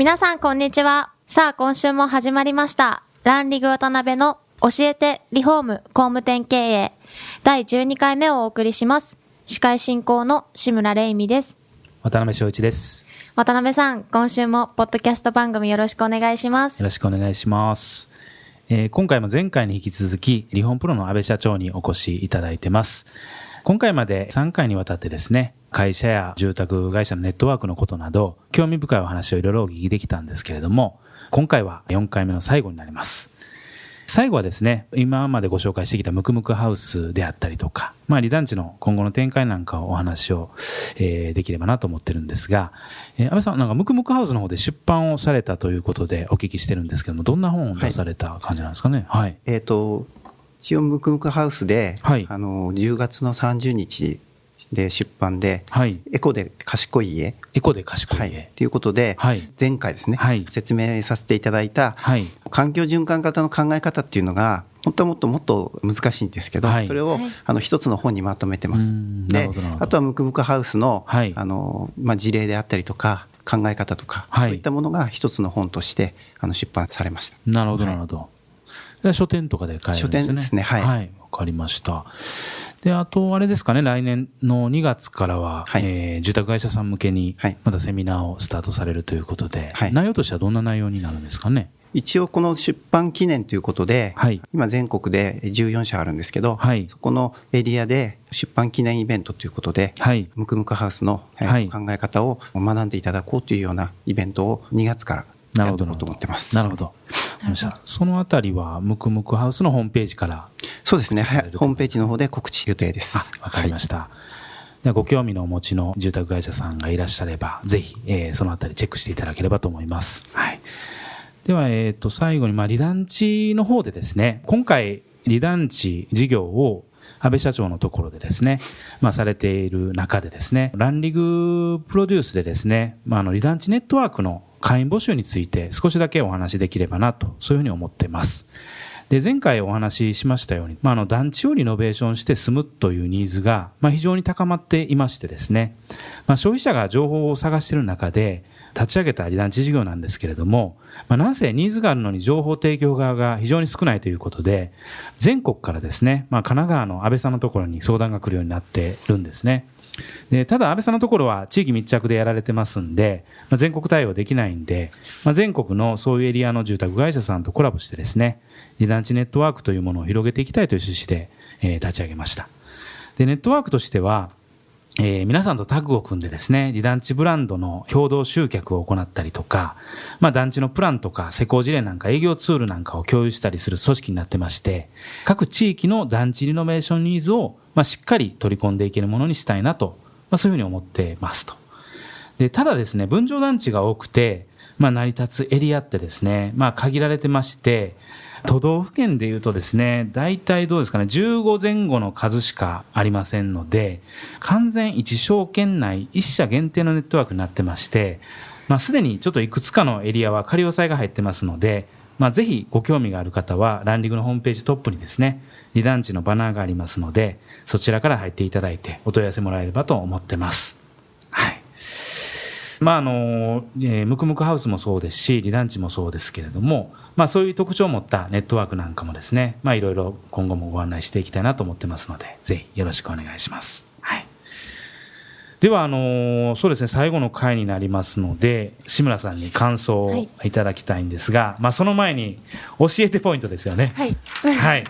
皆さんこんにちはさあ今週も始まりましたランリグ渡辺の教えてリフォーム工務店経営第12回目をお送りします司会進行の志村玲美です渡辺翔一です。渡辺さん今週もポッドキャスト番組よろしくお願いしますよろしくお願いします。えー今回も前回に引き続き、リフォンプロの安倍社長にお越しいただいてます。今回まで3回にわたってですね、会社や住宅会社のネットワークのことなど、興味深いお話をいろいろお聞きできたんですけれども、今回は4回目の最後になります。最後はですね、今までご紹介してきたムクムクハウスであったりとか、まあ、離団地の今後の展開なんかをお話を、えーできればなと思ってるんですが、えー安倍さん、なんかムクムクハウスの方で出版をされたということでお聞きしてるんですけども、どんな本を出された感じなんですかね？はい。えっ、と、一応、ムクムクハウスで、はいあの、10月の30日で出版で、はい。エコで賢い家、エコで賢いはい、家。ということで、はい前回ですね、はい説明させていただいた、はい。環境循環型の考え方っていうのが、本当はもっともっと難しいんですけど、はいそれを、はいあの一つの本にまとめてますであとはムクムクハウスの,、はいあのまあ、事例であったりとか、考え方とか、はいそういったものが一つの本としてあの出版されました。なるほど、はいなるほど。で書店とかで買えるんですね。書店ですねはいはい。わかりました。で、あと、あれですかね、来年の2月からは、はいえー住宅会社さん向けにはい、またセミナーをスタートされるということで、はい内容としてはどんな内容になるんですかね？一応この出版記念ということで、はい今全国で14社あるんですけど、はいそこのエリアで出版記念イベントということで、はい。ムクムクハウスの考え方を学んでいただこうというようなイベントを2月からなるほど。やっていこうと思ってます。なるほど。そのあたりは、ムクムクハウスのホームページから、そうですね、はいホームページの方で告知予定です。あ、わかりました。ではご興味のお持ちの住宅会社さんがいらっしゃれば、ぜひ、えーそのあたりチェックしていただければと思います。はい。では、えっ、と、最後に、まあ、離団地の方でですね、今回、離団地事業を安倍社長のところでですね、まあ、されている中でですね、ランリグプロデュースでですね、まあ、あの、離団地ネットワークの会員募集について少しだけお話しできればなと、そういうふうに思っています。で、前回お話ししましたように、まあ、あの、団地をリノベーションして住むというニーズが、まあ、非常に高まっていましてですね、まあ、消費者が情報を探している中で、立ち上げた離団地事業なんですけれども、まあ、なんせニーズがあるのに情報提供側が非常に少ないということで、全国からですね、まあ、神奈川の安倍さんのところに相談が来るようになっているんですね。でただ、安倍さんのところは地域密着でやられてますんで、まあ、全国対応できないんで、まあ、全国のそういうエリアの住宅会社さんとコラボしてですね、離団地ネットワークというものを広げていきたいという趣旨で、えー立ち上げました。で、ネットワークとしては、えー皆さんとタッグを組んでですね、離団地ブランドの共同集客を行ったりとか、まあ団地のプランとか施工事例なんか営業ツールなんかを共有したりする組織になってまして、各地域の団地リノベーションニーズを、まあ、しっかり取り込んでいけるものにしたいなと、まあ、そういうふうに思ってますと。で、ただですね、分譲団地が多くて、まあ、成り立つエリアってですね、まあ、限られてまして、都道府県でいうとですね、大体どうですかね、15前後の数しかありませんので、完全一証券内一社限定のネットワークになってまして、まあ、すでにちょっといくつかのエリアは仮押さえが入ってますので、まあ、ぜひご興味がある方は、ランリングのホームページトップにですね、離団地のバナーがありますので、そちらから入っていただいて、お問い合わせもらえればと思ってます。はい。まああのえームクムクハウスもそうですし、離団地もそうですけれども、まあ、そういう特徴を持ったネットワークなんかもですね、まあ、いろいろ今後もご案内していきたいなと思ってますので、ぜひよろしくお願いします。はい、ではあのそうですね、最後の回になりますので、志村さんに感想をいただきたいんですが、まあ、その前に教えてポイントですよね。はいはい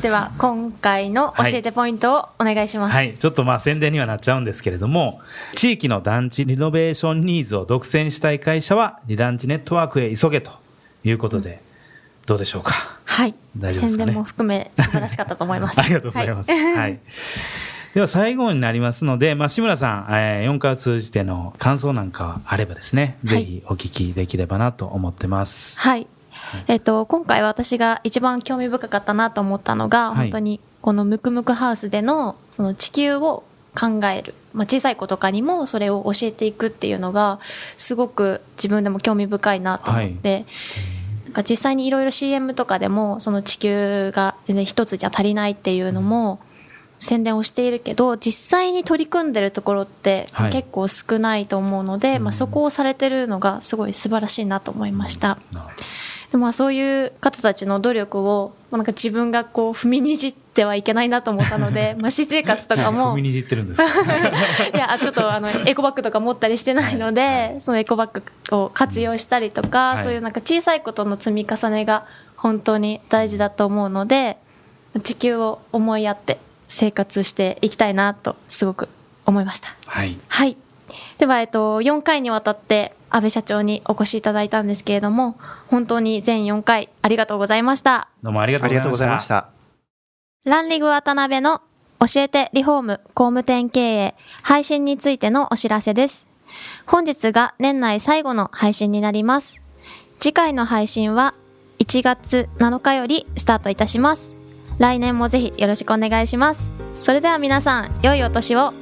では今回の教えてポイントをお願いします、はい。ちょっとまあ宣伝にはなっちゃうんですけれども、地域の団地リノベーションニーズを独占したい会社は、リ団地ネットワークへ急げということで、どうでしょうか？はい大丈夫ですかね？宣伝も含め素晴らしかったと思います ありがとうございます。はい。では最後になりますので、まあ、志村さん、えー、4回を通じての感想なんかあればですね、はい、ぜひお聞きできればなと思ってます。はい。えっ、と、今回私が一番興味深かったなと思ったのが、はい、本当にこのムクムクハウスでのその地球を考える、まあ、小さい子とかにもそれを教えていくっていうのがすごく自分でも興味深いなと思って、はい、なんか実際にいろいろ CM とかでもその地球が全然一つじゃ足りないっていうのも宣伝をしているけど実際に取り組んでるところって結構少ないと思うので、はい、まあ、そこをされてるのがすごい素晴らしいなと思いました。でまあそういう方たちの努力をなんか自分がこう踏みにじってはいけないなと思ったので、まあ私生活とかも。踏みにじってるんです いや、ちょっとあの、エコバッグとか持ったりしてないので、はい、そのエコバッグを活用したりとか、はい、そういうなんか小さいことの積み重ねが本当に大事だと思うので、地球を思いやって生活していきたいなとすごく思いました。はい。はい。では、えっと、4回にわたって安倍社長にお越しいただいたんですけれども、本当に全4回ありがとうございました。どうもありがとうございました。ランリグ渡辺の教えてリフォーム工務店経営配信についてのお知らせです。本日が年内最後の配信になります。次回の配信は1月7日よりスタートいたします。来年もぜひよろしくお願いします。それでは皆さん、良いお年を。